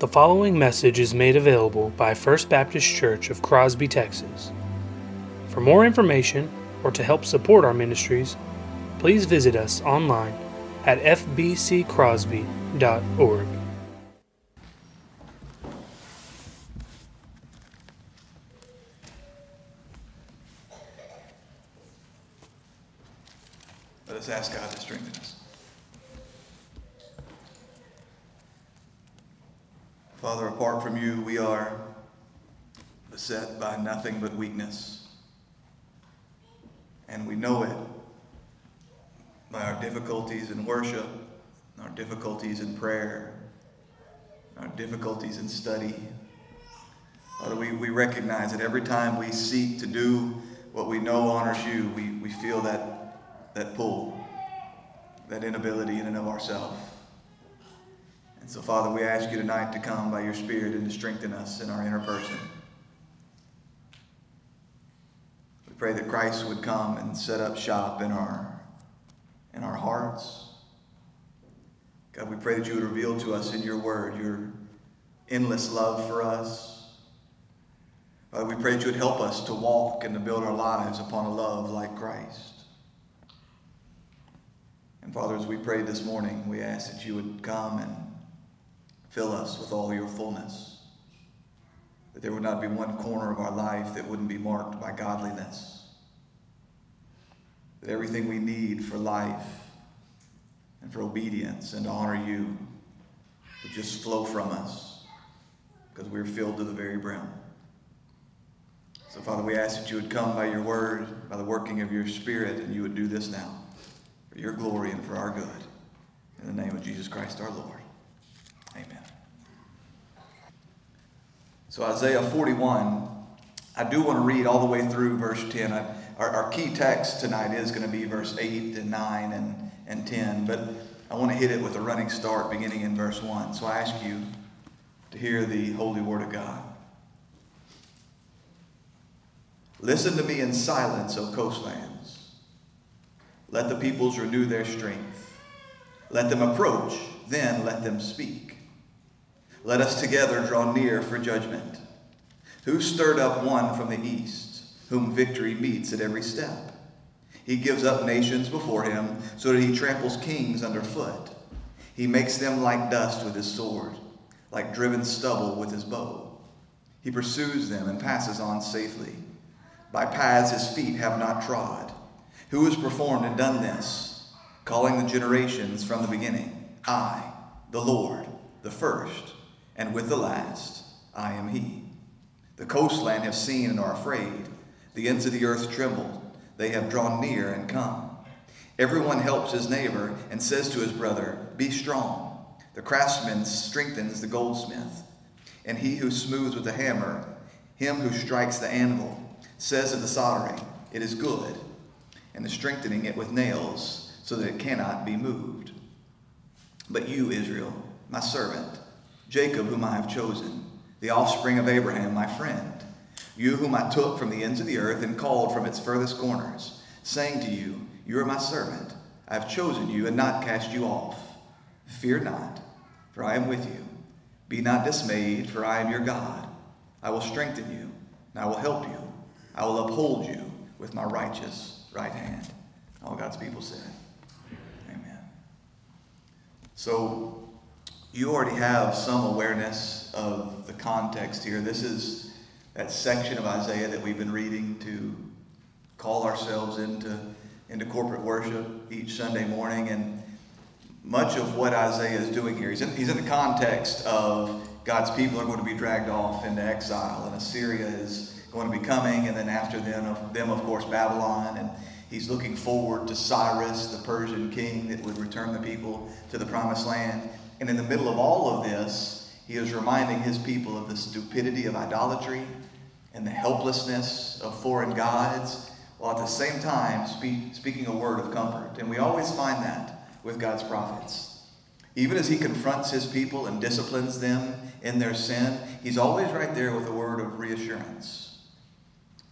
The following message is made available by First Baptist Church of Crosby, Texas. For more information or to help support our ministries, please visit us online at fbccrosby.org. Let us ask God to strengthen us. Father, apart from you, we are beset by nothing but weakness. And we know it by our difficulties in worship, our difficulties in prayer, our difficulties in study. Father, we, we recognize that every time we seek to do what we know honors you, we, we feel that, that pull, that inability in and of ourselves. And so, Father, we ask you tonight to come by your Spirit and to strengthen us in our inner person. We pray that Christ would come and set up shop in our, in our hearts. God, we pray that you would reveal to us in your word your endless love for us. Father, we pray that you would help us to walk and to build our lives upon a love like Christ. And Father, as we pray this morning, we ask that you would come and Fill us with all your fullness. That there would not be one corner of our life that wouldn't be marked by godliness. That everything we need for life and for obedience and to honor you would just flow from us because we're filled to the very brim. So, Father, we ask that you would come by your word, by the working of your spirit, and you would do this now for your glory and for our good. In the name of Jesus Christ our Lord. Amen. So, Isaiah 41, I do want to read all the way through verse 10. I, our, our key text tonight is going to be verse 8 and 9 and, and 10, but I want to hit it with a running start beginning in verse 1. So, I ask you to hear the holy word of God. Listen to me in silence, O coastlands. Let the peoples renew their strength. Let them approach, then let them speak. Let us together draw near for judgment. Who stirred up one from the east, whom victory meets at every step? He gives up nations before him, so that he tramples kings underfoot. He makes them like dust with his sword, like driven stubble with his bow. He pursues them and passes on safely. By paths his feet have not trod. Who has performed and done this, calling the generations from the beginning? I, the Lord, the first and with the last I am he. The coastland have seen and are afraid. The ends of the earth tremble. They have drawn near and come. Everyone helps his neighbor and says to his brother, Be strong. The craftsman strengthens the goldsmith. And he who smooths with the hammer, him who strikes the anvil, says of the soldering, It is good, and the strengthening it with nails, so that it cannot be moved. But you, Israel, my servant, Jacob, whom I have chosen, the offspring of Abraham, my friend, you whom I took from the ends of the earth and called from its furthest corners, saying to you, You are my servant. I have chosen you and not cast you off. Fear not, for I am with you. Be not dismayed, for I am your God. I will strengthen you, and I will help you. I will uphold you with my righteous right hand. All God's people said, Amen. So, you already have some awareness of the context here. This is that section of Isaiah that we've been reading to call ourselves into, into corporate worship each Sunday morning. And much of what Isaiah is doing here, he's in, he's in the context of God's people are going to be dragged off into exile, and Assyria is going to be coming, and then after them, of, them, of course, Babylon. And he's looking forward to Cyrus, the Persian king that would return the people to the promised land. And in the middle of all of this, he is reminding his people of the stupidity of idolatry and the helplessness of foreign gods, while at the same time speak, speaking a word of comfort. And we always find that with God's prophets. Even as he confronts his people and disciplines them in their sin, he's always right there with a word of reassurance.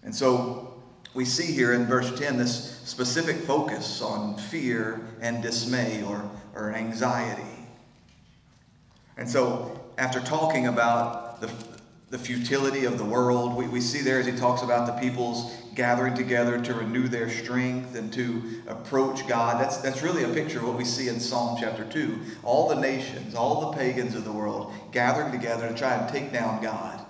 And so we see here in verse 10 this specific focus on fear and dismay or, or anxiety. And so after talking about the, the futility of the world, we, we see there as he talks about the people's gathering together to renew their strength and to approach God. That's, that's really a picture of what we see in Psalm chapter 2. All the nations, all the pagans of the world gathering together to try and take down God.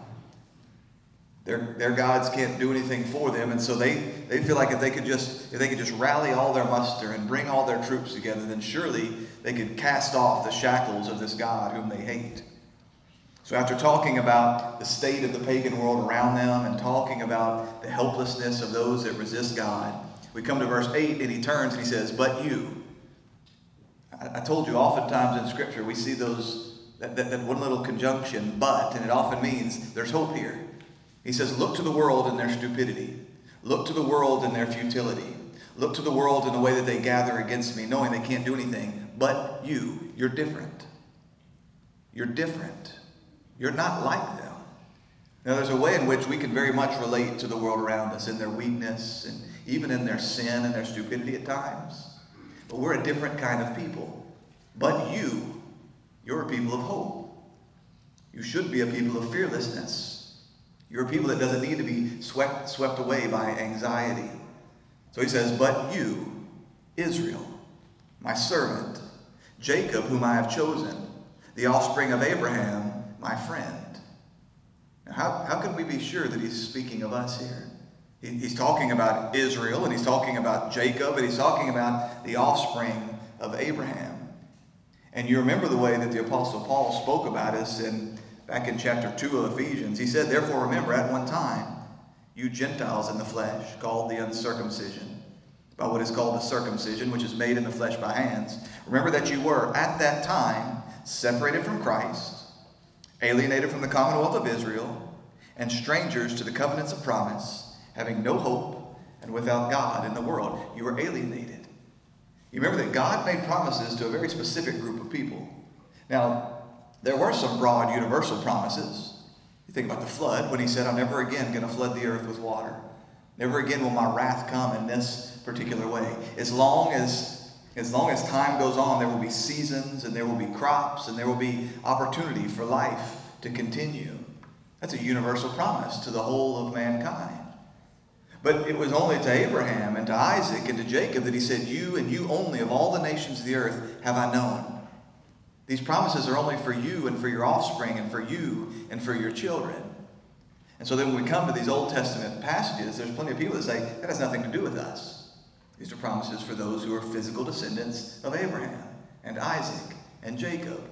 Their, their gods can't do anything for them, and so they, they feel like if they could just if they could just rally all their muster and bring all their troops together, then surely they could cast off the shackles of this God whom they hate. So, after talking about the state of the pagan world around them and talking about the helplessness of those that resist God, we come to verse 8 and he turns and he says, But you. I, told you, oftentimes in Scripture, we see those, that, that, that one little conjunction, but, and it often means there's hope here. He says, Look to the world in their stupidity, look to the world in their futility. Look to the world in the way that they gather against me, knowing they can't do anything. But you, you're different. You're different. You're not like them. Now, there's a way in which we can very much relate to the world around us in their weakness and even in their sin and their stupidity at times. But we're a different kind of people. But you, you're a people of hope. You should be a people of fearlessness. You're a people that doesn't need to be swept, swept away by anxiety. So he says, But you, Israel, my servant, Jacob, whom I have chosen, the offspring of Abraham, my friend. Now, how, how can we be sure that he's speaking of us here? He, he's talking about Israel, and he's talking about Jacob, and he's talking about the offspring of Abraham. And you remember the way that the Apostle Paul spoke about us in back in chapter 2 of Ephesians. He said, Therefore, remember, at one time, you Gentiles in the flesh, called the uncircumcision, by what is called the circumcision, which is made in the flesh by hands. Remember that you were, at that time, separated from Christ alienated from the commonwealth of Israel, and strangers to the covenants of promise, having no hope and without God in the world. You were alienated. You remember that God made promises to a very specific group of people. Now, there were some broad universal promises. You think about the flood when he said, I'm never again going to flood the earth with water. Never again will my wrath come in this particular way. As long as as long as time goes on, there will be seasons and there will be crops and there will be opportunity for life to continue. That's a universal promise to the whole of mankind. But it was only to Abraham and to Isaac and to Jacob that he said, You and you only of all the nations of the earth have I known. These promises are only for you and for your offspring and for you and for your children. And so then when we come to these Old Testament passages, there's plenty of people that say, That has nothing to do with us. These are promises for those who are physical descendants of Abraham and Isaac and Jacob.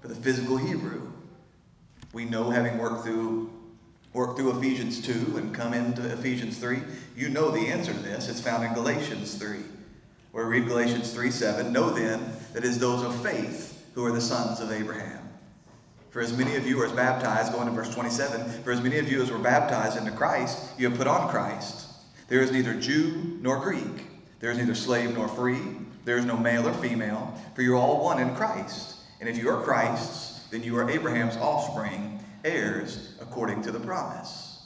For the physical Hebrew, we know having worked through worked through Ephesians 2 and come into Ephesians 3, you know the answer to this. It's found in Galatians 3, where we read Galatians 3 7. Know then that it is those of faith who are the sons of Abraham. For as many of you as baptized, going to verse 27, for as many of you as were baptized into Christ, you have put on Christ. There is neither Jew nor Greek. There is neither slave nor free. There is no male or female, for you're all one in Christ. And if you are Christ's, then you are Abraham's offspring, heirs according to the promise.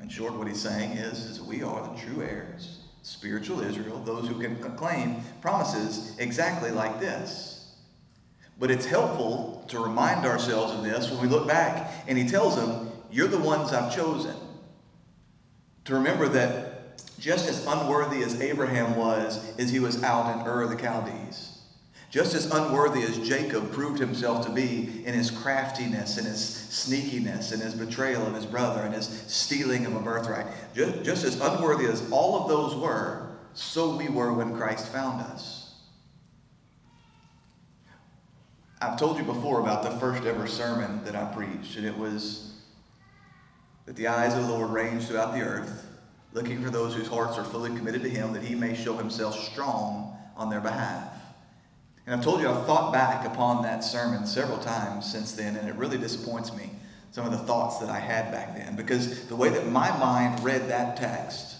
In short, what he's saying is, is we are the true heirs, spiritual Israel, those who can claim promises exactly like this. But it's helpful to remind ourselves of this when we look back and he tells them, You're the ones I've chosen to remember that just as unworthy as Abraham was as he was out in Ur of the Chaldees, just as unworthy as Jacob proved himself to be in his craftiness and his sneakiness and his betrayal of his brother and his stealing of a birthright, just, just as unworthy as all of those were, so we were when Christ found us. I've told you before about the first ever sermon that I preached, and it was that the eyes of the Lord range throughout the earth, looking for those whose hearts are fully committed to Him, that He may show Himself strong on their behalf. And I've told you, I've thought back upon that sermon several times since then, and it really disappoints me, some of the thoughts that I had back then, because the way that my mind read that text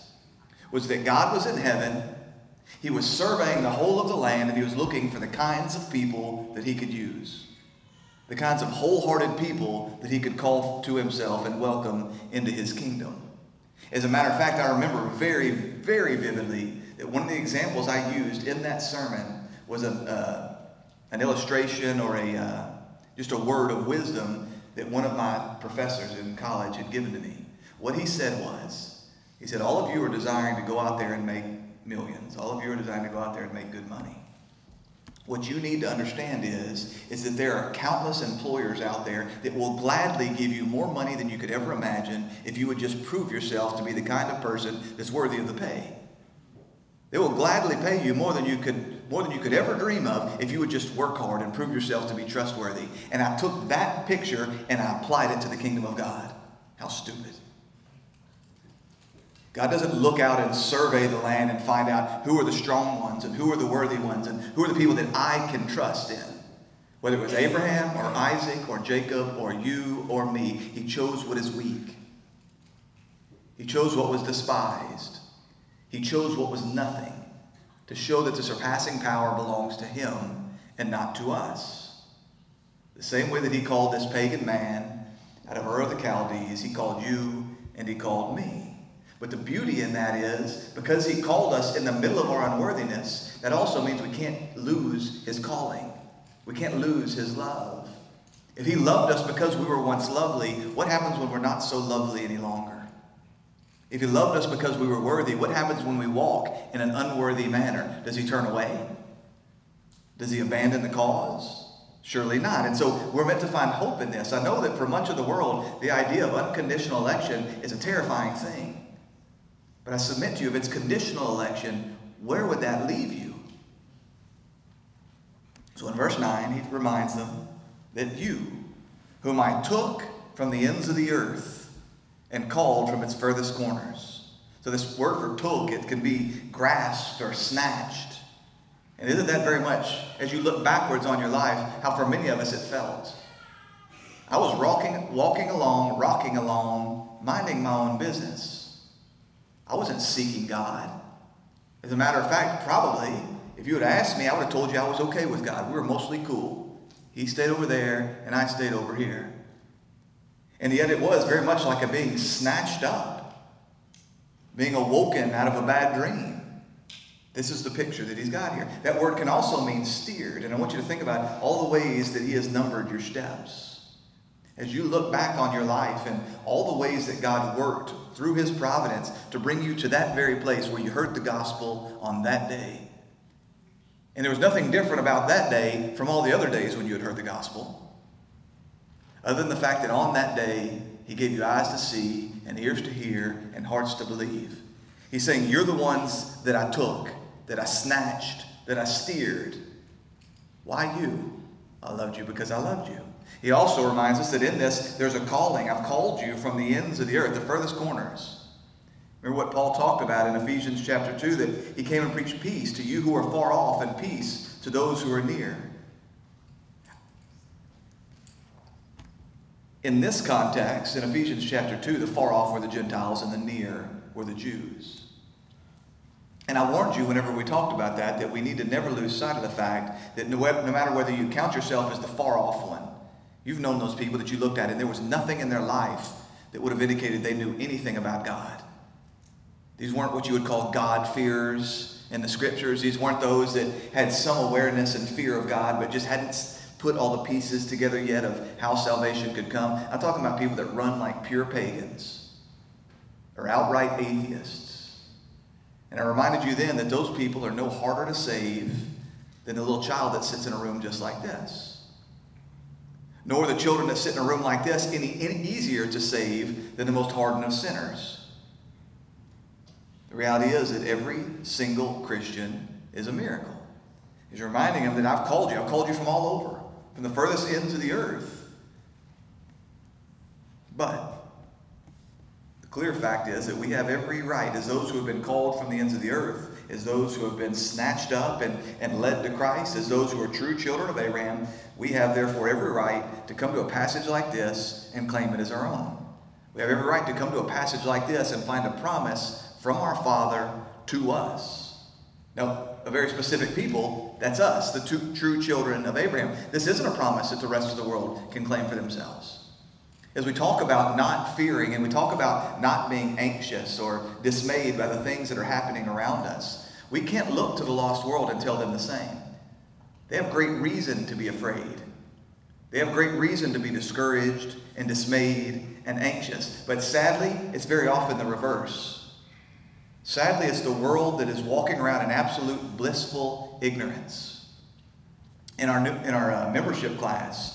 was that God was in heaven, He was surveying the whole of the land, and He was looking for the kinds of people that He could use the kinds of wholehearted people that he could call to himself and welcome into his kingdom. As a matter of fact, I remember very, very vividly that one of the examples I used in that sermon was a, uh, an illustration or a, uh, just a word of wisdom that one of my professors in college had given to me. What he said was, he said, All of you are desiring to go out there and make millions. All of you are desiring to go out there and make good money. What you need to understand is, is that there are countless employers out there that will gladly give you more money than you could ever imagine if you would just prove yourself to be the kind of person that's worthy of the pay. They will gladly pay you more than you could more than you could ever dream of if you would just work hard and prove yourself to be trustworthy. And I took that picture and I applied it to the kingdom of God. How stupid. God doesn't look out and survey the land and find out who are the strong ones and who are the worthy ones and who are the people that I can trust in. Whether it was Abraham or Isaac or Jacob or you or me, he chose what is weak. He chose what was despised. He chose what was nothing to show that the surpassing power belongs to him and not to us. The same way that he called this pagan man out of Ur of the Chaldees, he called you and he called me. But the beauty in that is, because he called us in the middle of our unworthiness, that also means we can't lose his calling. We can't lose his love. If he loved us because we were once lovely, what happens when we're not so lovely any longer? If he loved us because we were worthy, what happens when we walk in an unworthy manner? Does he turn away? Does he abandon the cause? Surely not. And so we're meant to find hope in this. I know that for much of the world, the idea of unconditional election is a terrifying thing. But I submit to you, if it's conditional election, where would that leave you? So in verse 9, he reminds them that you, whom I took from the ends of the earth and called from its furthest corners. So this word for took, it can be grasped or snatched. And isn't that very much, as you look backwards on your life, how for many of us it felt? I was walking, walking along, rocking along, minding my own business. I wasn't seeking God. As a matter of fact, probably, if you had asked me, I would have told you I was okay with God. We were mostly cool. He stayed over there, and I stayed over here. And yet it was very much like a being snatched up, being awoken out of a bad dream. This is the picture that he's got here. That word can also mean steered. And I want you to think about all the ways that he has numbered your steps. As you look back on your life and all the ways that God worked through his providence to bring you to that very place where you heard the gospel on that day. And there was nothing different about that day from all the other days when you had heard the gospel, other than the fact that on that day, he gave you eyes to see and ears to hear and hearts to believe. He's saying, You're the ones that I took, that I snatched, that I steered. Why you? I loved you because I loved you. He also reminds us that in this, there's a calling. I've called you from the ends of the earth, the furthest corners. Remember what Paul talked about in Ephesians chapter 2 that he came and preached peace to you who are far off and peace to those who are near. In this context, in Ephesians chapter 2, the far off were the Gentiles and the near were the Jews. And I warned you whenever we talked about that that we need to never lose sight of the fact that no, matter whether you count yourself as the far off one, You've known those people that you looked at, and there was nothing in their life that would have indicated they knew anything about God. These weren't what you would call God-fearers in the scriptures. These weren't those that had some awareness and fear of God, but just hadn't put all the pieces together yet of how salvation could come. I'm talking about people that run like pure pagans or outright atheists. And I reminded you then that those people are no harder to save than the little child that sits in a room just like this nor the children that sit in a room like this any, any easier to save than the most hardened of sinners. The reality is that every single Christian is a miracle. He's reminding them that I've called you. I've called you from all over, from the furthest ends of the earth. But the clear fact is that we have every right, as those who have been called from the ends of the earth, as those who have been snatched up and, and led to Christ, as those who are true children of Abraham, we have therefore every right to come to a passage like this and claim it as our own. We have every right to come to a passage like this and find a promise from our Father to us. Now, a very specific people, that's us, the two true children of Abraham. This isn't a promise that the rest of the world can claim for themselves. As we talk about not fearing and we talk about not being anxious or dismayed by the things that are happening around us, we can't look to the lost world and tell them the same. They have great reason to be afraid. They have great reason to be discouraged and dismayed and anxious. But sadly, it's very often the reverse. Sadly, it's the world that is walking around in absolute blissful ignorance. In our, in our uh, membership class,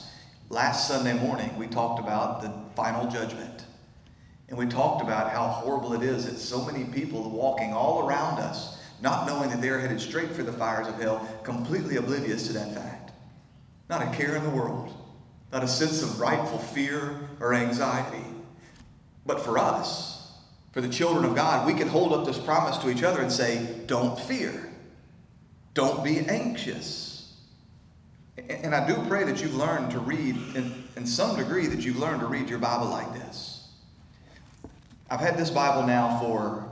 last Sunday morning, we talked about the final judgment. And we talked about how horrible it is that so many people walking all around us, not knowing that they're headed straight for the fires of hell, completely oblivious to that fact. Not a care in the world not a sense of rightful fear or anxiety. But for us, for the children of God, we can hold up this promise to each other and say, Don't fear. Don't be anxious. And I do pray that you've learned to read, in, in some degree, that you've learned to read your Bible like this. I've had this Bible now for,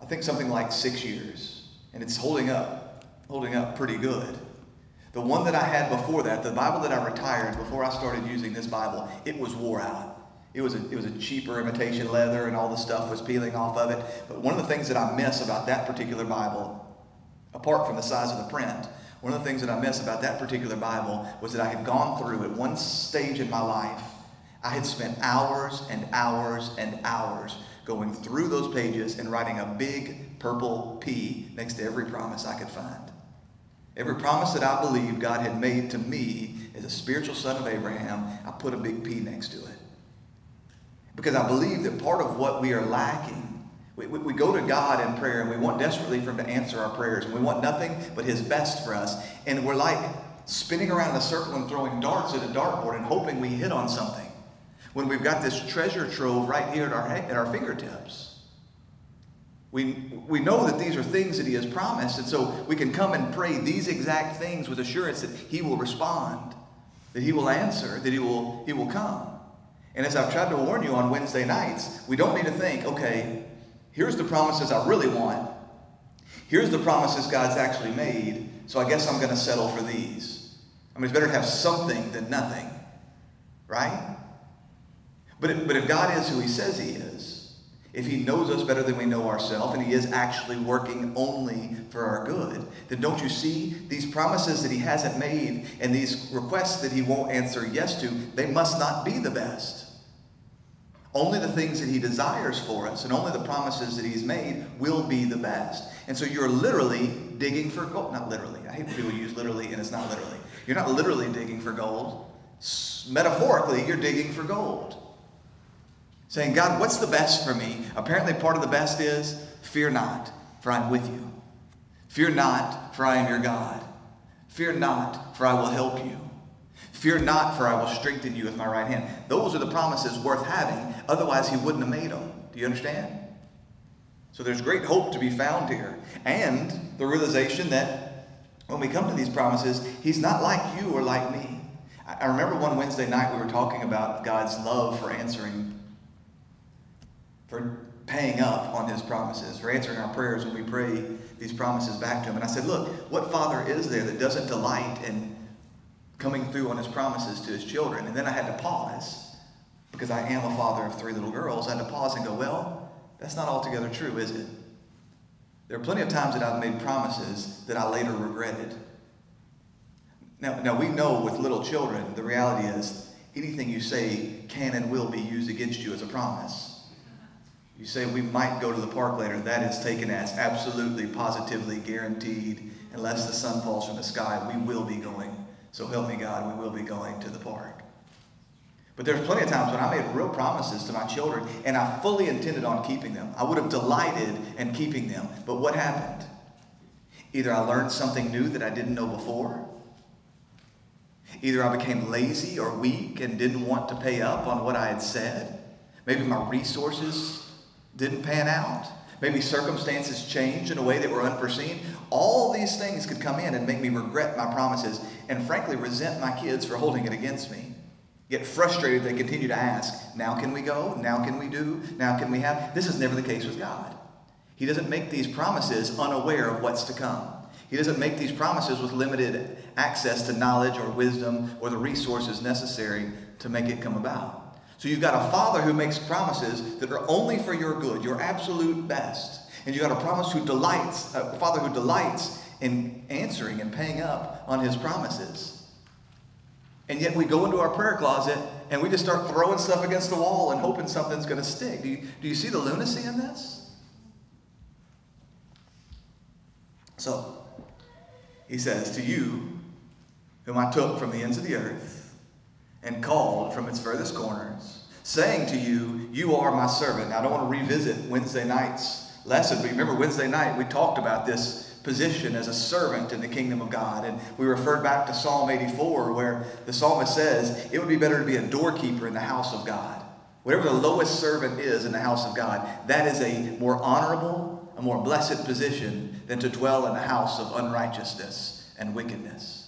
I think, something like six years, and it's holding up, holding up pretty good. The one that I had before that, the Bible that I retired before I started using this Bible, it was wore out. It was, a, it was a cheaper imitation leather and all the stuff was peeling off of it. But one of the things that I miss about that particular Bible, apart from the size of the print, one of the things that I miss about that particular Bible was that I had gone through at one stage in my life, I had spent hours and hours and hours going through those pages and writing a big purple P next to every promise I could find. Every promise that I believed God had made to me as a spiritual son of Abraham, I put a big P next to it. Because I believe that part of what we are lacking, we, we, we, go to God in prayer and we want desperately for Him to answer our prayers. And we want nothing but His best for us. And we're like spinning around in a circle and throwing darts at a dartboard and hoping we hit on something. When we've got this treasure trove right here at our, at our fingertips. We, we know that these are things that He has promised, and so we can come and pray these exact things with assurance that He will respond, that He will answer, that He will, he will come. And as I've tried to warn you on Wednesday nights, we don't need to think, okay, here's the promises I really want. Here's the promises God's actually made, so I guess I'm going to settle for these. I mean, it's better to have something than nothing, right? But if, but if God is who He says He is, if he knows us better than we know ourselves and he is actually working only for our good, then don't you see these promises that he hasn't made and these requests that he won't answer yes to, they must not be the best. Only the things that he desires for us and only the promises that he's made will be the best. And so you're literally digging for gold. Not literally. I hate when people use literally and it's not literally. You're not literally digging for gold. Metaphorically, you're digging for gold saying, God, what's the best for me? Apparently, part of the best is fear not, for I'm with you. Fear not, for I am your God. Fear not, for I will help you. Fear not, for I will strengthen you with my right hand. Those are the promises worth having. Otherwise, he wouldn't have made them. Do you understand? So there's great hope to be found here. And the realization that when we come to these promises, he's not like you or like me. I remember one Wednesday night we were talking about God's love for answering for paying up on his promises, for answering our prayers when we pray these promises back to him. And I said, Look, what father is there that doesn't delight in coming through on his promises to his children? And then I had to pause because I am a father of three little girls. I had to pause and go, Well, that's not altogether true, is it? There are plenty of times that I've made promises that I later regretted. Now, now we know with little children, the reality is anything you say can and will be used against you as a promise. You say we might go to the park later, that is taken as absolutely, positively guaranteed. Unless the sun falls from the sky, we will be going. So help me God, we will be going to the park. But there's plenty of times when I made real promises to my children and I fully intended on keeping them. I would have delighted in keeping them. But what happened? Either I learned something new that I didn't know before, either I became lazy or weak and didn't want to pay up on what I had said. Maybe my resources didn't pan out. Maybe circumstances changed in a way that were unforeseen. All these things could come in and make me regret my promises and, frankly, resent my kids for holding it against me. Get frustrated, they continue to ask, Now can we go? Now can we do? Now can we have? This is never the case with God. He doesn't make these promises unaware of what's to come. He doesn't make these promises with limited access to knowledge or wisdom or the resources necessary to make it come about. So you've got a father who makes promises that are only for your good, your absolute best. And you've got a promise who delights, a father who delights in answering and paying up on his promises. And yet we go into our prayer closet and we just start throwing stuff against the wall and hoping something's going to stick. Do you, do you see the lunacy in this? So, he says, To you, whom I took from the ends of the earth and called from its furthest corners, saying to you, You are my servant. Now, I don't want to revisit Wednesday night's lesson, remember Wednesday night we talked about this position as a servant in the kingdom of God. And we referred back to Psalm 84, where the psalmist says, It would be better to be a doorkeeper in the house of God. Whatever the lowest servant is in the house of God, that is a more honorable, a more blessed position than to dwell in the house of unrighteousness and wickedness.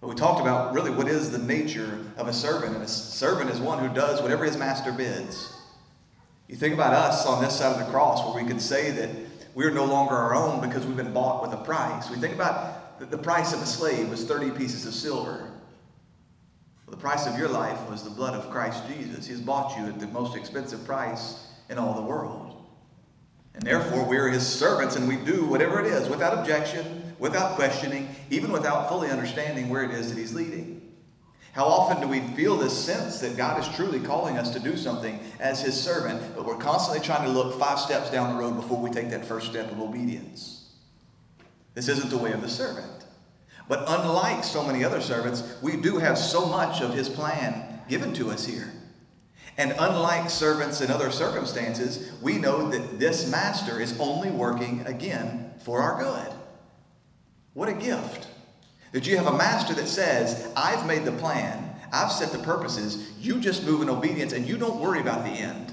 But we talked about really what is the nature of a servant. And a servant is one who does whatever his master bids. You think about us on this side of the cross where we can say that we're no longer our own because we've been bought with a price. We think about the price of a slave was 30 pieces of silver. Well, the price of your life was the blood of Christ Jesus. He has bought you at the most expensive price in all the world. And therefore, we are his servants and we do whatever it is without objection, without questioning, even without fully understanding where it is that he's leading. How often do we feel this sense that God is truly calling us to do something as His servant, but we're constantly trying to look five steps down the road before we take that first step of obedience? This isn't the way of the servant. But unlike so many other servants, we do have so much of His plan given to us here. And unlike servants in other circumstances, we know that this master is only working again for our good. What a gift. That you have a master that says, I've made the plan, I've set the purposes, you just move in obedience and you don't worry about the end.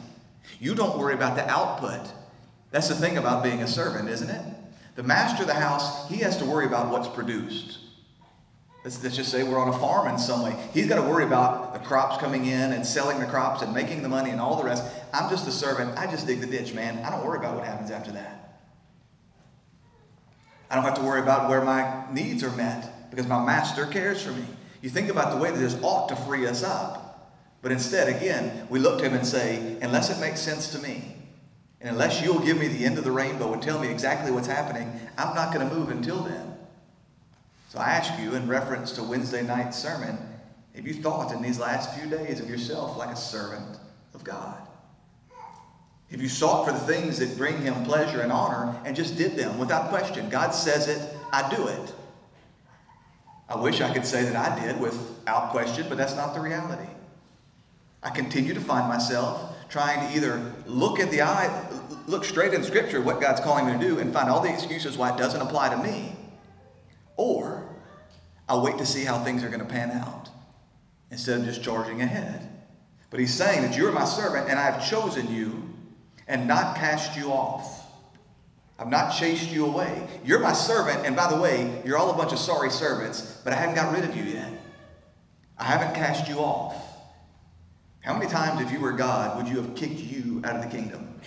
You don't worry about the output. That's the thing about being a servant, isn't it? The master of the house, he has to worry about what's produced. Let's, let's just say we're on a farm in some way. He's got to worry about the crops coming in and selling the crops and making the money and all the rest. I'm just a servant. I just dig the ditch, man. I don't worry about what happens after that. I don't have to worry about where my needs are met because my master cares for me. You think about the way that this ought to free us up. But instead, again, we look to him and say, unless it makes sense to me, and unless you'll give me the end of the rainbow and tell me exactly what's happening, I'm not going to move until then. So I ask you, in reference to Wednesday night's sermon, have you thought in these last few days of yourself like a servant of God? Have you sought for the things that bring him pleasure and honor and just did them without question? God says it, I do it. I wish I could say that I did without question, but that's not the reality. I continue to find myself trying to either look at the eye, look straight in Scripture what God's calling me to do, and find all the excuses why it doesn't apply to me, or I'll wait to see how things are going to pan out instead of just charging ahead. But He's saying that you're my servant, and I have chosen you and not cast you off. I've not chased you away. You're my servant, and by the way, you're all a bunch of sorry servants, but I haven't got rid of you yet. I haven't cast you off. How many times, if you were God, would you have kicked you out of the kingdom?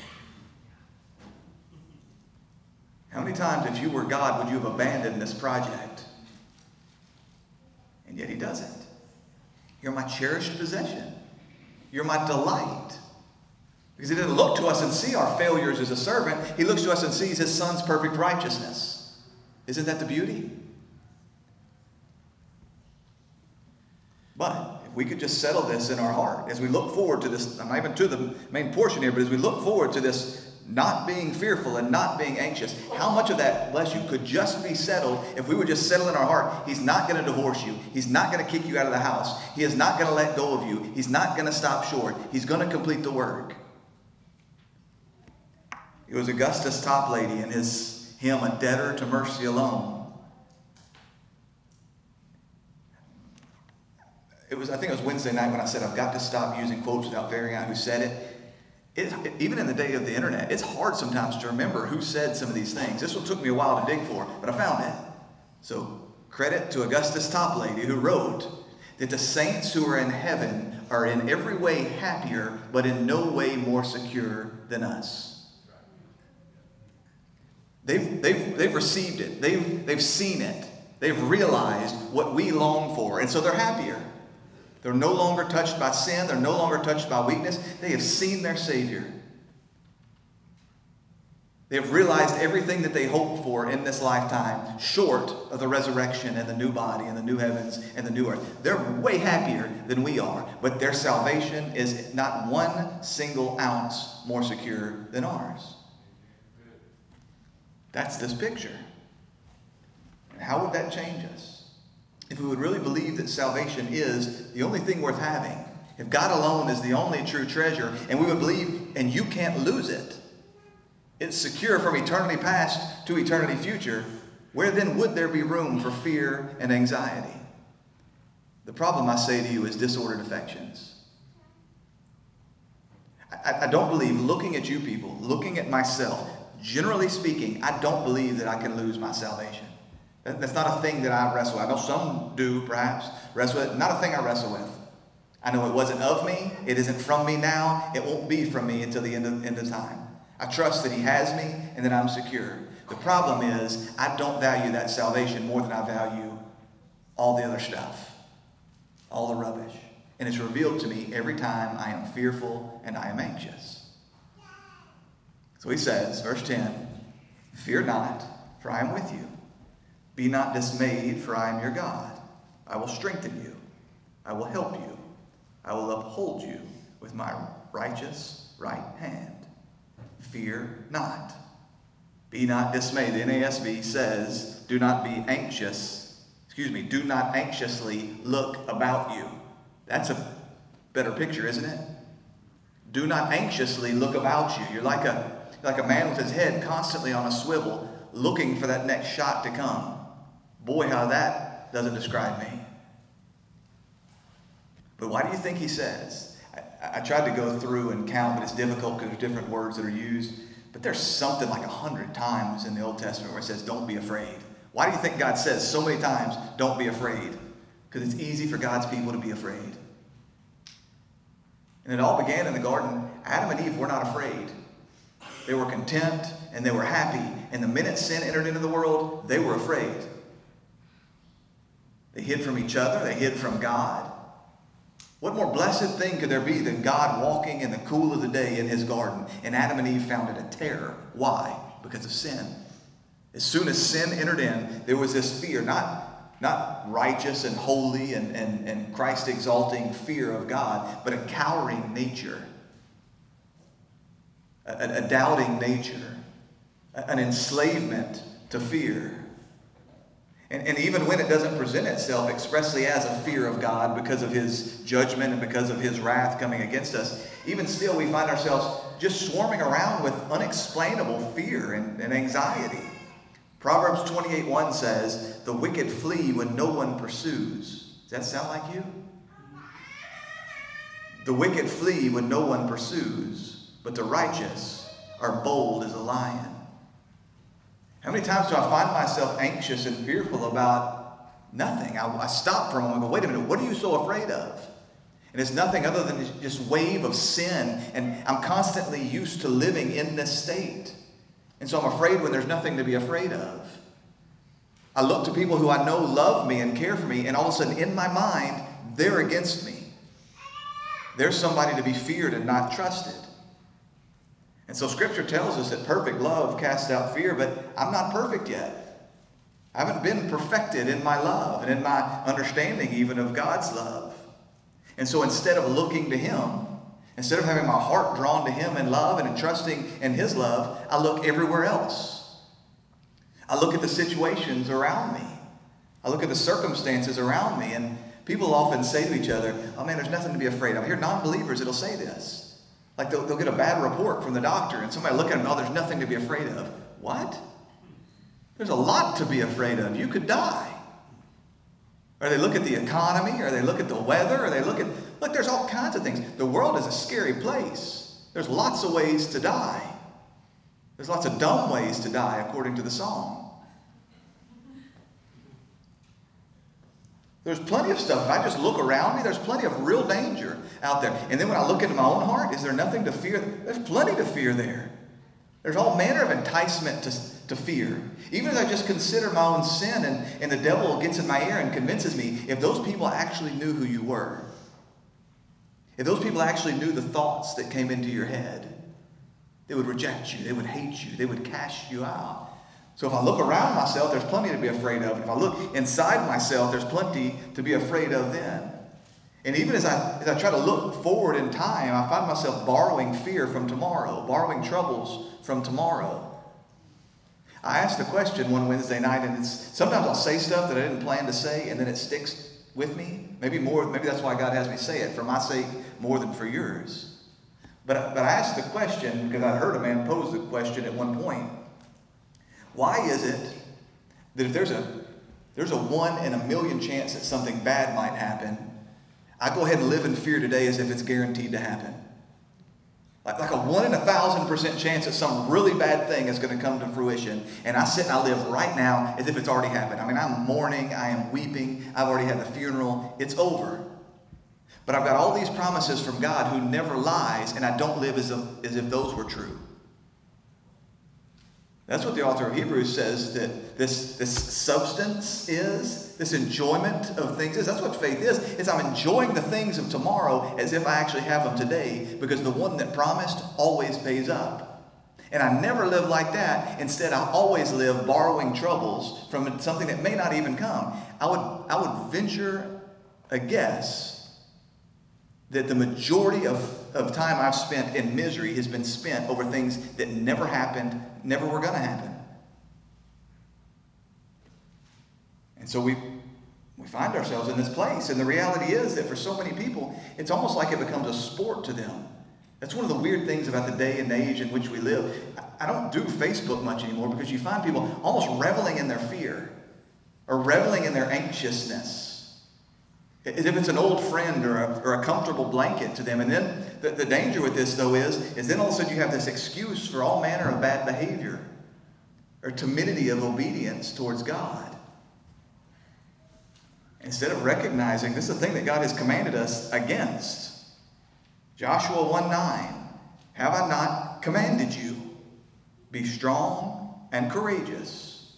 How many times, if you were God, would you have abandoned this project? And yet He doesn't. You're my cherished possession. You're my delight. Because he doesn't look to us and see our failures as a servant. He looks to us and sees his son's perfect righteousness. Isn't that the beauty? But if we could just settle this in our heart as we look forward to this, I'm not even to the main portion here, but as we look forward to this not being fearful and not being anxious, how much of that, bless you, could just be settled if we would just settle in our heart? He's not going to divorce you. He's not going to kick you out of the house. He is not going to let go of you. He's not going to stop short. He's going to complete the work. It was Augustus Toplady in his hymn, A Debtor to Mercy Alone. It was, I think it was Wednesday night when I said I've got to stop using quotes without figuring out who said it. It, even in the day of the internet, it's hard sometimes to remember who said some of these things. This one took me a while to dig for, but I found it. So, credit to Augustus Toplady, who wrote that the saints who are in heaven are in every way happier, but in no way more secure than us. They've, they've, they've received it, they've, they've seen it, they've realized what we long for, and so they're happier. They're no longer touched by sin, they're no longer touched by weakness. They have seen their Savior. They have realized everything that they hoped for in this lifetime, short of the resurrection and the new body and the new heavens and the new earth. They're way happier than we are, but their salvation is not one single ounce more secure than ours. That's this picture. And how would that change us? If we would really believe that salvation is the only thing worth having, if God alone is the only true treasure, and we would believe, and you can't lose it, it's secure from eternity past to eternity future, where then would there be room for fear and anxiety? The problem, I say to you, is disordered affections. I, I, don't believe, looking at you people, looking at myself, generally speaking, I don't believe that I can lose my salvation. That's not a thing that I wrestle with. I know some do, perhaps, wrestle with it. Not a thing I wrestle with. I know it wasn't of me. It isn't from me now. It won't be from me until the end of, end of time. I trust that He has me and that I'm secure. The problem is, I don't value that salvation more than I value all the other stuff, all the rubbish. And it's revealed to me every time I am fearful and I am anxious. So he says, verse 10 Fear not, for I am with you. Be not dismayed, for I am your God. I will strengthen you, I will help you, I will uphold you with my righteous right hand. Fear not. Be not dismayed. The NASB says, Do not be anxious. Excuse me, do not anxiously look about you. That's a better picture, isn't it? Do not anxiously look about you. You're like a, like a man with his head constantly on a swivel, looking for that next shot to come. Boy, how that doesn't describe me. But why do you think he says, I, I tried to go through and count, but it's difficult because there's different words that are used. But there's something like a hundred times in the Old Testament where it says, don't be afraid. Why do you think God says so many times, don't be afraid? Because it's easy for God's people to be afraid. And it all began in the garden. Adam and Eve were not afraid. They were content and they were happy. And the minute sin entered into the world, they were afraid. They hid from each other, they hid from God. What more blessed thing could there be than God walking in the cool of the day in his garden? And Adam and Eve found it a terror. Why? Because of sin. As soon as sin entered in, there was this fear, not, not righteous and holy and, and, and Christ exalting fear of God, but a cowering nature, a, a doubting nature, an enslavement to fear. And, and even when it doesn't present itself expressly as a fear of God because of his judgment and because of his wrath coming against us, even still we find ourselves just swarming around with unexplainable fear and, and anxiety. Proverbs 28 1 says, The wicked flee when no one pursues. Does that sound like you? The wicked flee when no one pursues, but the righteous are bold as a lion. How many times do I find myself anxious and fearful about nothing? I, I stop for a moment and go, wait a minute, what are you so afraid of? And it's nothing other than this wave of sin, and I'm constantly used to living in this state. And so I'm afraid when there's nothing to be afraid of. I look to people who I know love me and care for me, and all of a sudden in my mind, they're against me. They're somebody to be feared and not trusted. And so Scripture tells us that perfect love casts out fear, but I'm not perfect yet. I haven't been perfected in my love and in my understanding even of God's love. And so instead of looking to Him, instead of having my heart drawn to Him in love and trusting in His love, I look everywhere else. I look at the situations around me. I look at the circumstances around me, and people often say to each other, Oh man, there's nothing to be afraid of. I hear non believers that'll say this. Like they'll, they'll get a bad report from the doctor, and somebody look at them, oh, there's nothing to be afraid of. What? There's a lot to be afraid of. You could die. Or they look at the economy, or they look at the weather, or they look at, look, there's all kinds of things. The world is a scary place. There's lots of ways to die. There's lots of dumb ways to die, according to the song. There's plenty of stuff. If I just look around me, there's plenty of real danger out there. And then when I look into my own heart, is there nothing to fear? There's plenty to fear there. There's all manner of enticement to, to fear. Even as I just consider my own sin and, and the devil gets in my ear and convinces me, if those people actually knew who you were, if those people actually knew the thoughts that came into your head, They would reject you. They would hate you. They would cast you out. So if I look around myself, there's plenty to be afraid of. And if I look inside myself, there's plenty to be afraid of then. And even as I, as I try to look forward in time, I find myself borrowing fear from tomorrow, borrowing troubles from tomorrow. I asked a question one Wednesday night, and sometimes I'll say stuff that I didn't plan to say, and then it sticks with me. Maybe more, maybe that's why God has me say it, for my sake more than for yours. But, but I asked the question because I heard a man pose the question at one point. Why is it that if there's a there's a one in a million chance that something bad might happen, I go ahead and live in fear today as if it's guaranteed to happen? Like, like a one in a thousand percent chance that some really bad thing is going to come to fruition. And I sit and I live right now as if it's already happened. I mean, I'm mourning, I am weeping, I've already had the funeral, it's over. But I've got all these promises from God who never lies, and I don't live as if, as if those were true. That's what the author of Hebrews says that this, this substance is, this enjoyment of things is. That's what faith is. Is I'm enjoying the things of tomorrow as if I actually have them today because the one that promised always pays up. And I never live like that. Instead, I always live borrowing troubles from something that may not even come. I would, I would venture a guess that the majority of, of time I've spent in misery has been spent over things that never happened, never were going to happen. And so we, we find ourselves in this place. And the reality is that for so many people, it's almost like it becomes a sport to them. That's one of the weird things about the day and age in which we live. I don't do Facebook much anymore because you find people almost reveling in their fear or reveling in their anxiousness. As if it's an old friend or a, or a comfortable blanket to them. And then the, the danger with this, though, is, is then all of a sudden you have this excuse for all manner of bad behavior or timidity of obedience towards God. Instead of recognizing this is the thing that God has commanded us against. Joshua 1 9. Have I not commanded you? Be strong and courageous.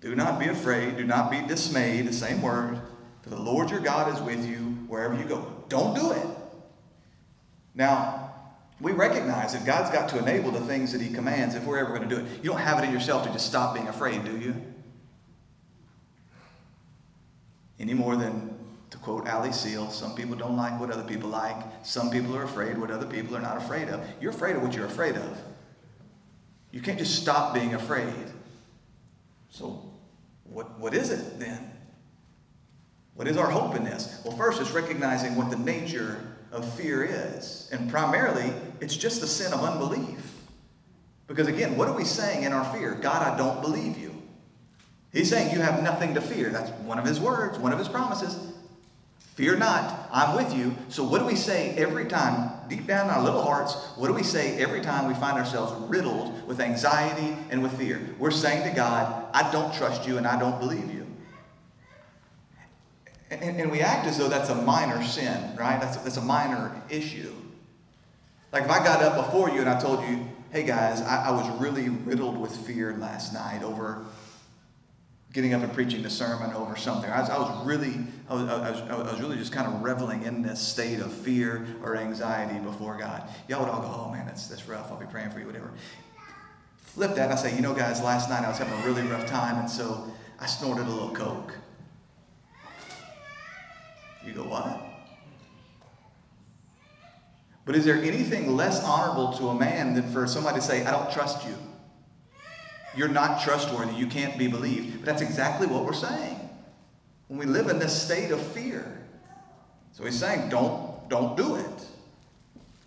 Do not be afraid. Do not be dismayed. The same word. For the Lord your God is with you wherever you go. Don't do it. Now, we recognize that God's got to enable the things that He commands if we're ever going to do it. You don't have it in yourself to just stop being afraid, do you? Any more than, to quote Ali Seal, some people don't like what other people like. Some people are afraid what other people are not afraid of. You're afraid of what you're afraid of. You can't just stop being afraid. So, what, what is it then? What is our hope in this? Well, first, it's recognizing what the nature of fear is. And primarily, it's just the sin of unbelief. Because again, what are we saying in our fear? God, I don't believe you. He's saying you have nothing to fear. That's one of his words, one of his promises. Fear not, I'm with you. So, what do we say every time, deep down in our little hearts, what do we say every time we find ourselves riddled with anxiety and with fear? We're saying to God, I don't trust you and I don't believe you. And, and we act as though that's a minor sin, right? That's a, that's a minor issue. Like if I got up before you and I told you, hey guys, I, I was really riddled with fear last night over getting up and preaching the sermon over something. I was, I was really, I was, I, was, I was, really just kind of reveling in this state of fear or anxiety before God. Y'all would all go, oh man, that's, that's rough. I'll be praying for you, whatever. Flip that and I say, you know, guys, last night I was having a really rough time, and so I snorted a little Coke. You go, what? But is there anything less honorable to a man than for somebody to say, I don't trust you? You're not trustworthy. You can't be believed. But that's exactly what we're saying. When we live in this state of fear. So he's saying, don't, don't do it.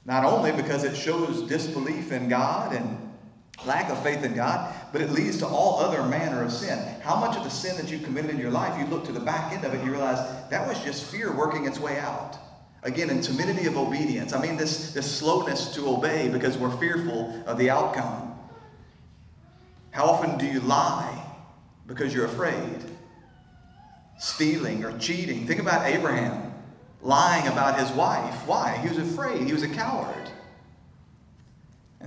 Not only because it shows disbelief in God and lack of faith in God, but it leads to all other manner of sin. How much of the sin that you've committed in your life, you look to the back end of it, and you realize that was just fear working its way out. Again, in timidity of obedience. I mean, this, this slowness to obey because we're fearful of the outcome. How often do you lie because you're afraid? Stealing or cheating. Think about Abraham lying about his wife. Why? He was afraid, he was a coward.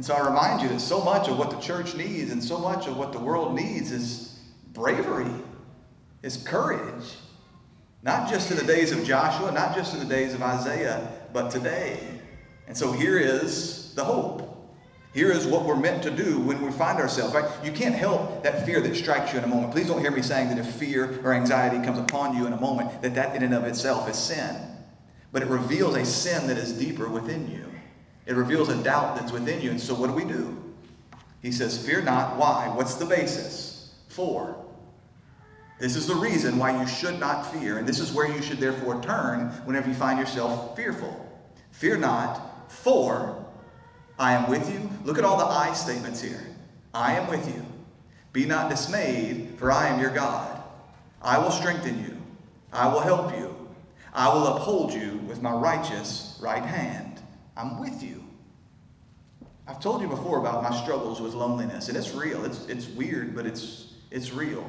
And so I remind you that so much of what the church needs and so much of what the world needs is bravery, is courage. Not just in the days of Joshua, not just in the days of Isaiah, but today. And so here is the hope. Here is what we're meant to do when we find ourselves, right? You can't help that fear that strikes you in a moment. Please don't hear me saying that if fear or anxiety comes upon you in a moment, that that in and of itself is sin. But it reveals a sin that is deeper within you. It reveals a doubt that's within you. And so what do we do? He says, Fear not. Why? What's the basis? For. This is the reason why you should not fear. And this is where you should therefore turn whenever you find yourself fearful. Fear not, for I am with you. Look at all the I statements here. I am with you. Be not dismayed, for I am your God. I will strengthen you. I will help you. I will uphold you with my righteous right hand. I'm with you. I've told you before about my struggles with loneliness, and it's real. It's, it's weird, but it's, it's real.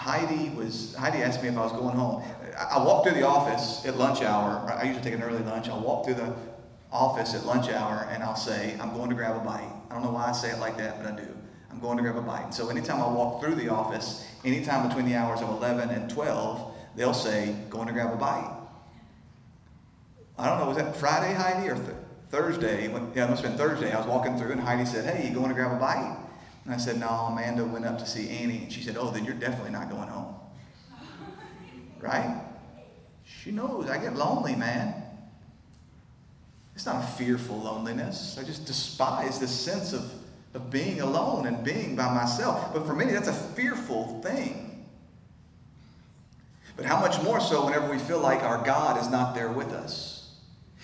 Heidi was Heidi asked me if I was going home. I, walked through the office at lunch hour. I usually take an early lunch. I'll walk through the office at lunch hour and I'll say, I'm going to grab a bite. I don't know why I say it like that, but I do. I'm going to grab a bite. And so anytime I walk through the office, anytime between the hours of 11 and 12, they'll say, going to grab a bite. I don't know, was that Friday, Heidi, or th- Thursday? When, yeah, it must have been Thursday. I was walking through and Heidi said, hey, you going to grab a bite? And I said, no, Amanda went up to see Annie. And she said, oh, then you're definitely not going home. Right? She knows I get lonely, man. It's not a fearful loneliness. I just despise this sense of, of being alone and being by myself. But for many, that's a fearful thing. But how much more so whenever we feel like our God is not there with us?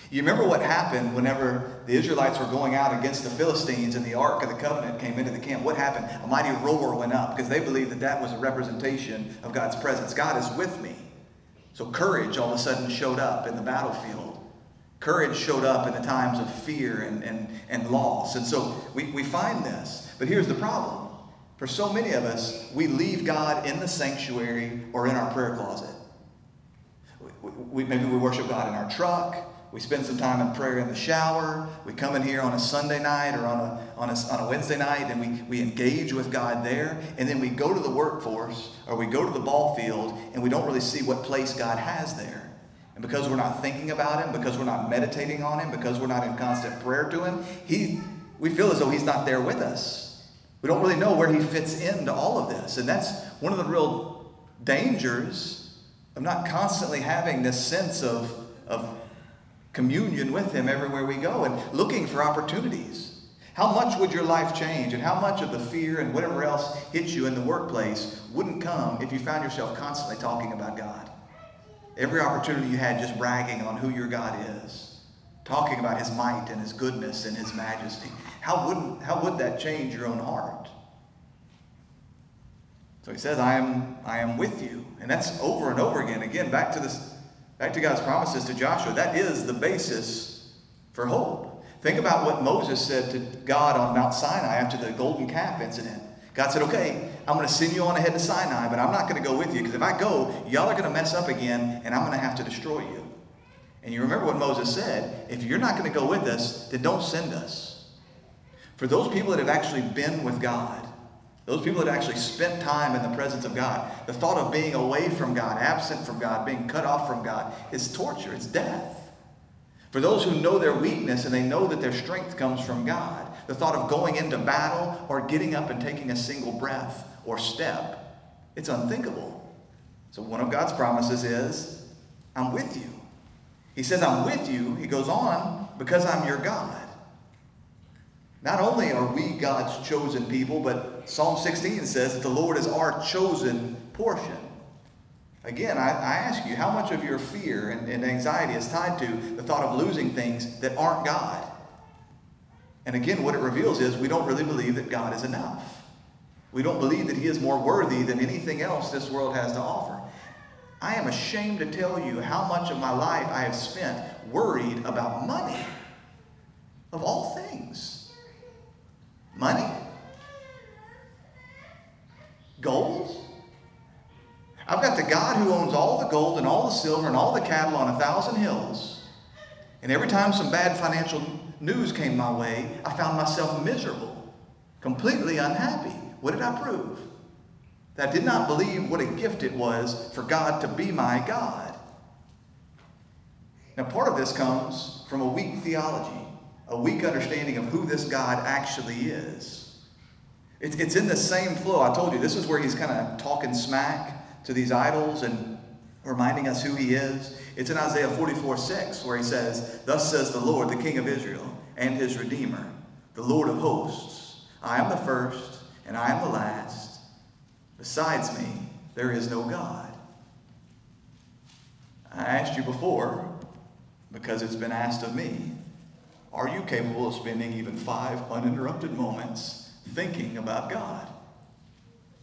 You remember what happened whenever the Israelites were going out against the Philistines and the Ark of the Covenant came into the camp? What happened? A mighty roar went up because they believed that that was a representation of God's presence. God is with me. So courage all of a sudden showed up in the battlefield. Courage showed up in the times of fear and, and, and loss. And so we, we find this. But here's the problem. For so many of us, we leave God in the sanctuary or in our prayer closet. We, we, maybe we worship God in our truck. We spend some time in prayer in the shower. We come in here on a Sunday night or on a, on a, on a Wednesday night and we, we engage with God there. And then we go to the workforce or we go to the ball field and we don't really see what place God has there. And because we're not thinking about him, because we're not meditating on him, because we're not in constant prayer to him, he, we feel as though he's not there with us. We don't really know where he fits into all of this. And that's one of the real dangers of not constantly having this sense of, of communion with him everywhere we go and looking for opportunities. How much would your life change and how much of the fear and whatever else hits you in the workplace wouldn't come if you found yourself constantly talking about God? Every opportunity you had just bragging on who your God is, talking about his might and his goodness and his majesty. How, wouldn't, how would that change your own heart? So he says, I am, I am with you. And that's over and over again. Again, back to this, back to God's promises to Joshua. That is the basis for hope. Think about what Moses said to God on Mount Sinai after the golden calf incident. God said, okay, I'm going to send you on ahead to Sinai, but I'm not going to go with you because if I go, y'all are going to mess up again and I'm going to have to destroy you. And you remember what Moses said if you're not going to go with us, then don't send us. For those people that have actually been with God, those people that actually spent time in the presence of God, the thought of being away from God, absent from God, being cut off from God is torture, it's death. For those who know their weakness and they know that their strength comes from God, the thought of going into battle or getting up and taking a single breath or step, it's unthinkable. So, one of God's promises is, I'm with you. He says, I'm with you, he goes on, because I'm your God. Not only are we God's chosen people, but Psalm 16 says that the Lord is our chosen portion. Again, I, I ask you, how much of your fear and, and anxiety is tied to the thought of losing things that aren't God? And again, what it reveals is we don't really believe that God is enough. We don't believe that He is more worthy than anything else this world has to offer. I am ashamed to tell you how much of my life I have spent worried about money, of all things. Money? Gold? I've got the God who owns all the gold and all the silver and all the cattle on a thousand hills. And every time some bad financial news came my way, I found myself miserable, completely unhappy. What did I prove? That I did not believe what a gift it was for God to be my God. Now, part of this comes from a weak theology. a weak understanding of who this God actually is. It's, it's in the same flow. I told you, this is where he's kind of talking smack to these idols and reminding us who he is. It's in Isaiah 44 6, where he says, Thus says the Lord, the King of Israel, and his Redeemer, the Lord of hosts I am the first, and I am the last. Besides me, there is no God. I asked you before, because it's been asked of me, are you capable of spending even five uninterrupted moments thinking about God?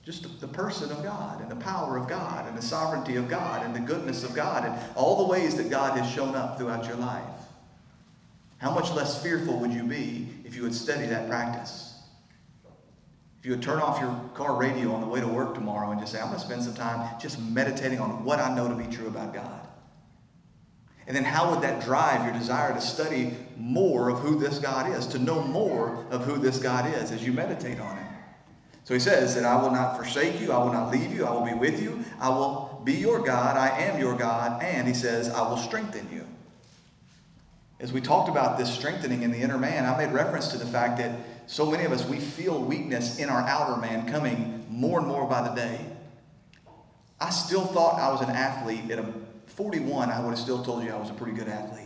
Just the person of God and the power of God and the sovereignty of God and the goodness of God and all the ways that God has shown up throughout your life. How much less fearful would you be if you would study that practice? If you would turn off your car radio on the way to work tomorrow and just say, I'm going to spend some time just meditating on what I know to be true about God. And then how would that drive your desire to study more of who this God is, to know more of who this God is as you meditate on it? So he says that I will not forsake you, I will not leave you, I will be with you, I will be your God, I am your God, and he says, I will strengthen you. As we talked about this strengthening in the inner man, I made reference to the fact that so many of us, we feel weakness in our outer man coming more and more by the day. I still thought I was an athlete at a 41, I would have still told you I was a pretty good athlete.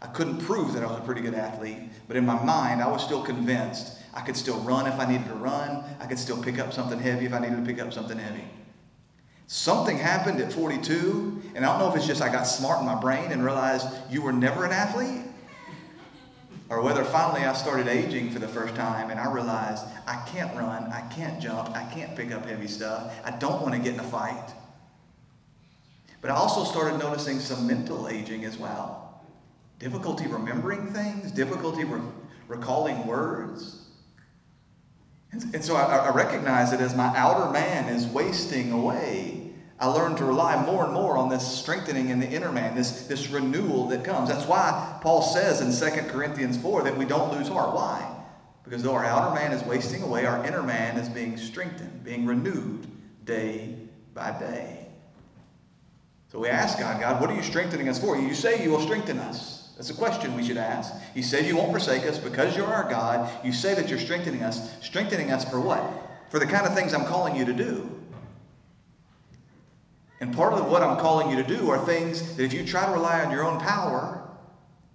I couldn't prove that I was a pretty good athlete, but in my mind, I was still convinced I could still run if I needed to run. I could still pick up something heavy if I needed to pick up something heavy. Something happened at 42, and I don't know if it's just I got smart in my brain and realized you were never an athlete, or whether finally I started aging for the first time and I realized I can't run, I can't jump, I can't pick up heavy stuff, I don't want to get in a fight. But I also started noticing some mental aging as well. Difficulty remembering things, difficulty re- recalling words. And, and so I, I recognize that as my outer man is wasting away, I learn to rely more and more on this strengthening in the inner man, this, this renewal that comes. That's why Paul says in 2 Corinthians 4 that we don't lose heart. Why? Because though our outer man is wasting away, our inner man is being strengthened, being renewed day by day. So we ask God, God, what are you strengthening us for? You say you will strengthen us. That's a question we should ask. He said you won't forsake us because you're our God. You say that you're strengthening us. Strengthening us for what? For the kind of things I'm calling you to do. And part of what I'm calling you to do are things that if you try to rely on your own power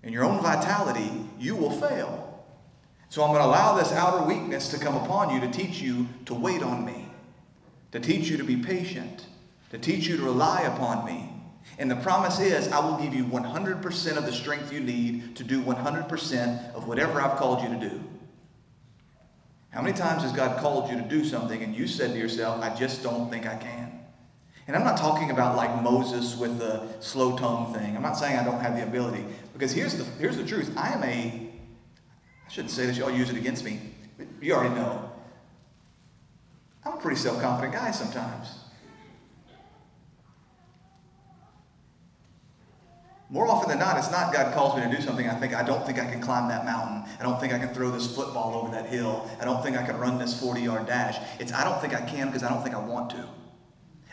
and your own vitality, you will fail. So I'm going to allow this outer weakness to come upon you to teach you to wait on me, to teach you to be patient, to teach you to rely upon me. And the promise is, I will give you 100% of the strength you need to do 100% of whatever I've called you to do. How many times has God called you to do something and you said to yourself, I just don't think I can? And I'm not talking about like Moses with the slow tongue thing. I'm not saying I don't have the ability. Because here's the, here's the truth. I am a, I shouldn't say this, y'all use it against me. You already know. I'm a pretty self confident guy sometimes. More often than not, it's not God calls me to do something. I think, I don't think I can climb that mountain. I don't think I can throw this football over that hill. I don't think I can run this 40 yard dash. It's, I don't think I can because I don't think I want to.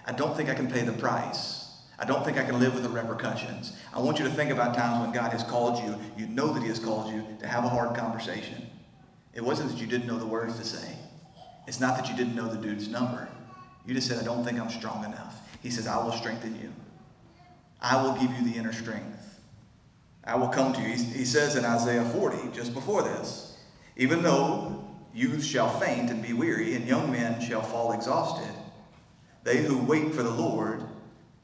I don't think I can pay the price. I don't think I can live with the repercussions. I want you to think about times when God has called you, you know that He has called you to have a hard conversation. It wasn't that you didn't know the words to say, it's not that you didn't know the dude's number. You just said, I don't think I'm strong enough. He says, I will strengthen you. I will give you the inner strength. I will come to you. He, says in Isaiah 40, just before this, even though youth shall faint and be weary, and young men shall fall exhausted, they who wait for the Lord,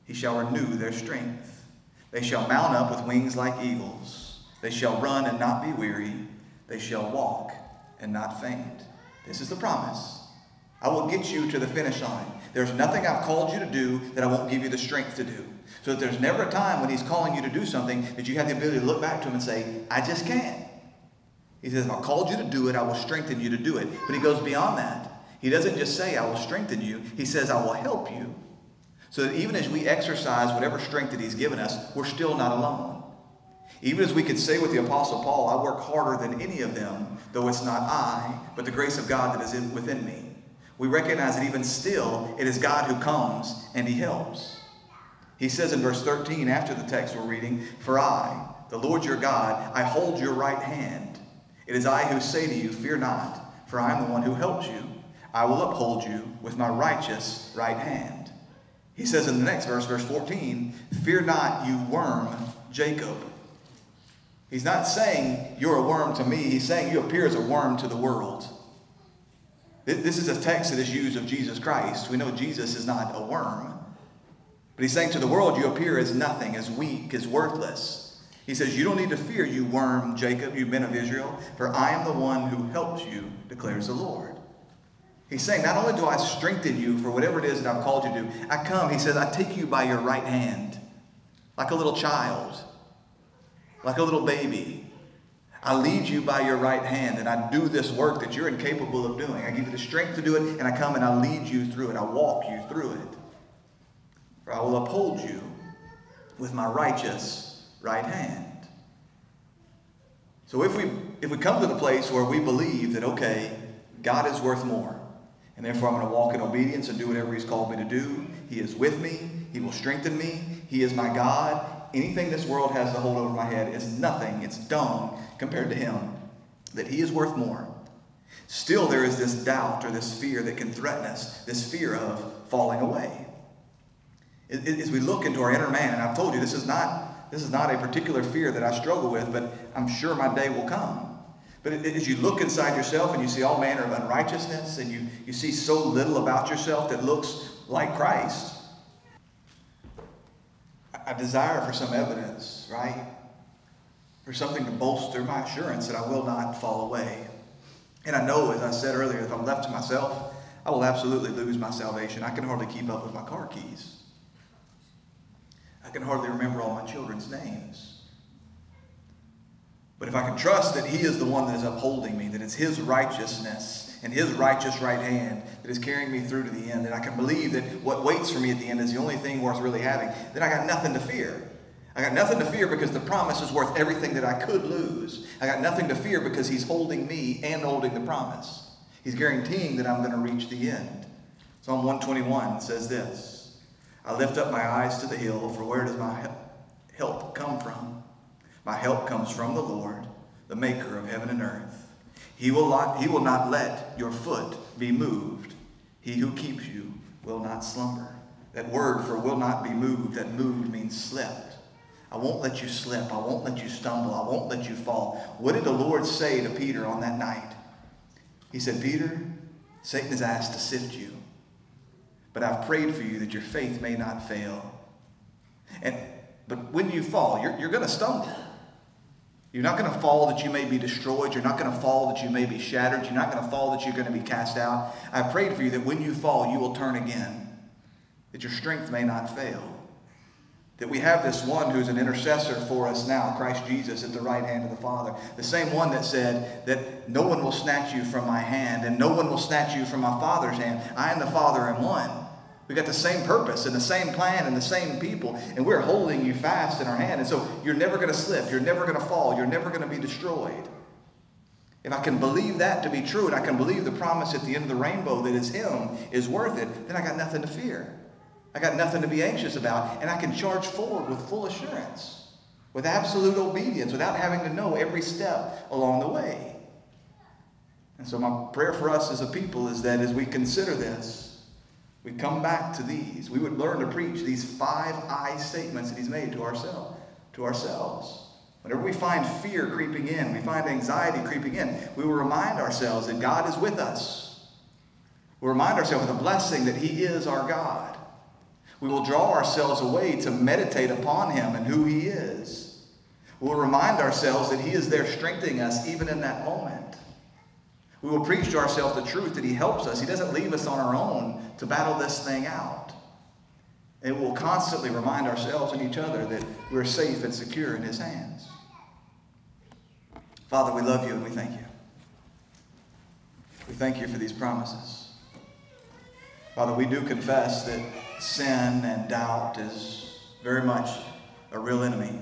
he shall renew their strength. They shall mount up with wings like eagles. They shall run and not be weary. They shall walk and not faint. This is the promise. I will get you to the finish line. There's nothing I've called you to do that I won't give you the strength to do. So that there's never a time when he's calling you to do something that you have the ability to look back to him and say, I just can't. He says, if I called you to do it, I will strengthen you to do it. But he goes beyond that. He doesn't just say, I will strengthen you. He says, I will help you. So that even as we exercise whatever strength that he's given us, we're still not alone. Even as we could say with the Apostle Paul, I work harder than any of them, though it's not I, but the grace of God that is in, within me. We recognize that even still, it is God who comes and he helps. He says in verse 13, after the text we're reading, For I, the Lord your God, I hold your right hand. It is I who say to you, Fear not, for I am the one who helps you. I will uphold you with my righteous right hand. He says in the next verse, verse 14, Fear not, you worm, Jacob. He's not saying you're a worm to me, he's saying you appear as a worm to the world. This is a text that is used of Jesus Christ. We know Jesus is not a worm. But he's saying to the world, you appear as nothing, as weak, as worthless. He says, You don't need to fear, you worm, Jacob, you men of Israel, for I am the one who helps you, declares the Lord. He's saying, Not only do I strengthen you for whatever it is that I've called you to do, I come, he says, I take you by your right hand, like a little child, like a little baby. I lead you by your right hand, and I do this work that you're incapable of doing. I give you the strength to do it, and I come and I lead you through it. I walk you through it. For I will uphold you with my righteous right hand. So if we if we come to the place where we believe that okay, God is worth more, and therefore I'm going to walk in obedience and do whatever He's called me to do, He is with me, He will strengthen me, He is my God. Anything this world has to hold over my head is nothing, it's dung compared to Him. That He is worth more. Still, there is this doubt or this fear that can threaten us, this fear of falling away. As we look into our inner man, and I've told you this is not this is not a particular fear that I struggle with, but I'm sure my day will come. But as you look inside yourself and you see all manner of unrighteousness, and you, you see so little about yourself that looks like Christ, I desire for some evidence, right? For something to bolster my assurance that I will not fall away. And I know, as I said earlier, if I'm left to myself, I will absolutely lose my salvation. I can hardly keep up with my car keys. I can hardly remember all my children's names. But if I can trust that He is the one that is upholding me, that it's His righteousness and His righteous right hand that is carrying me through to the end, and I can believe that what waits for me at the end is the only thing worth really having, then I got nothing to fear. I got nothing to fear because the promise is worth everything that I could lose. I got nothing to fear because He's holding me and holding the promise. He's guaranteeing that I'm going to reach the end. Psalm 121 says this. I lift up my eyes to the hill, for where does my help come from? My help comes from the Lord, the maker of heaven and earth. He will not, he will not let your foot be moved. He who keeps you will not slumber. That word for will not be moved, that moved means slept. I won't let you slip. I won't let you stumble. I won't let you fall. What did the Lord say to Peter on that night? He said, Peter, Satan has asked to sift you but I've prayed for you that your faith may not fail. And but when you fall, you're, you're going to stumble. You're not going to fall that you may be destroyed. You're not going to fall that you may be shattered. You're not going to fall that you're going to be cast out. I've prayed for you that when you fall, you will turn again, that your strength may not fail. That we have this one who's an intercessor for us now, Christ Jesus, at the right hand of the Father. The same one that said that no one will snatch you from my hand, and no one will snatch you from my Father's hand. I and the Father are one. We got the same purpose and the same plan and the same people, and we're holding you fast in our hand. And so you're never going to slip, you're never going to fall, you're never going to be destroyed. If I can believe that to be true, and I can believe the promise at the end of the rainbow that is Him is worth it, then I got nothing to fear. I got nothing to be anxious about, and I can charge forward with full assurance, with absolute obedience, without having to know every step along the way. And so, my prayer for us as a people is that as we consider this, we come back to these. We would learn to preach these five I statements that he's made to ourselves. To ourselves. Whenever we find fear creeping in, we find anxiety creeping in, we will remind ourselves that God is with us. We'll remind ourselves of the blessing that He is our God. We will draw ourselves away to meditate upon Him and who He is. We'll remind ourselves that He is there strengthening us even in that moment. We will preach to ourselves the truth that He helps us. He doesn't leave us on our own to battle this thing out. And we'll constantly remind ourselves and each other that we're safe and secure in His hands. Father, we love you and we thank you. We thank you for these promises. Father, we do confess that sin and doubt is very much a real enemy.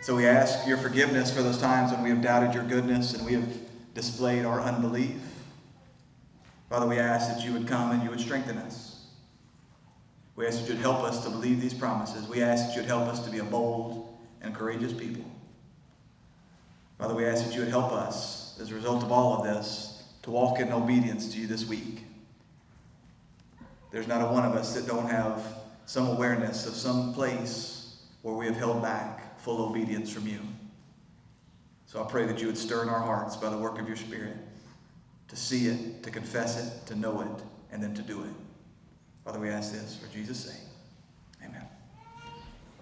So we ask your forgiveness for those times when we have doubted your goodness and we have displayed our unbelief. Father, we ask that you would come and you would strengthen us. We ask that you'd help us to believe these promises. We ask that you'd help us to be a bold and courageous people. Father, we ask that you would help us as a result of all of this to walk in obedience to you this week. There's not a one of us that don't have some awareness of some place where we have held back full obedience from you. So I pray that you would stir in our hearts by the work of your Spirit to see it, to confess it, to know it, and then to do it. Father, we ask this for Jesus' sake.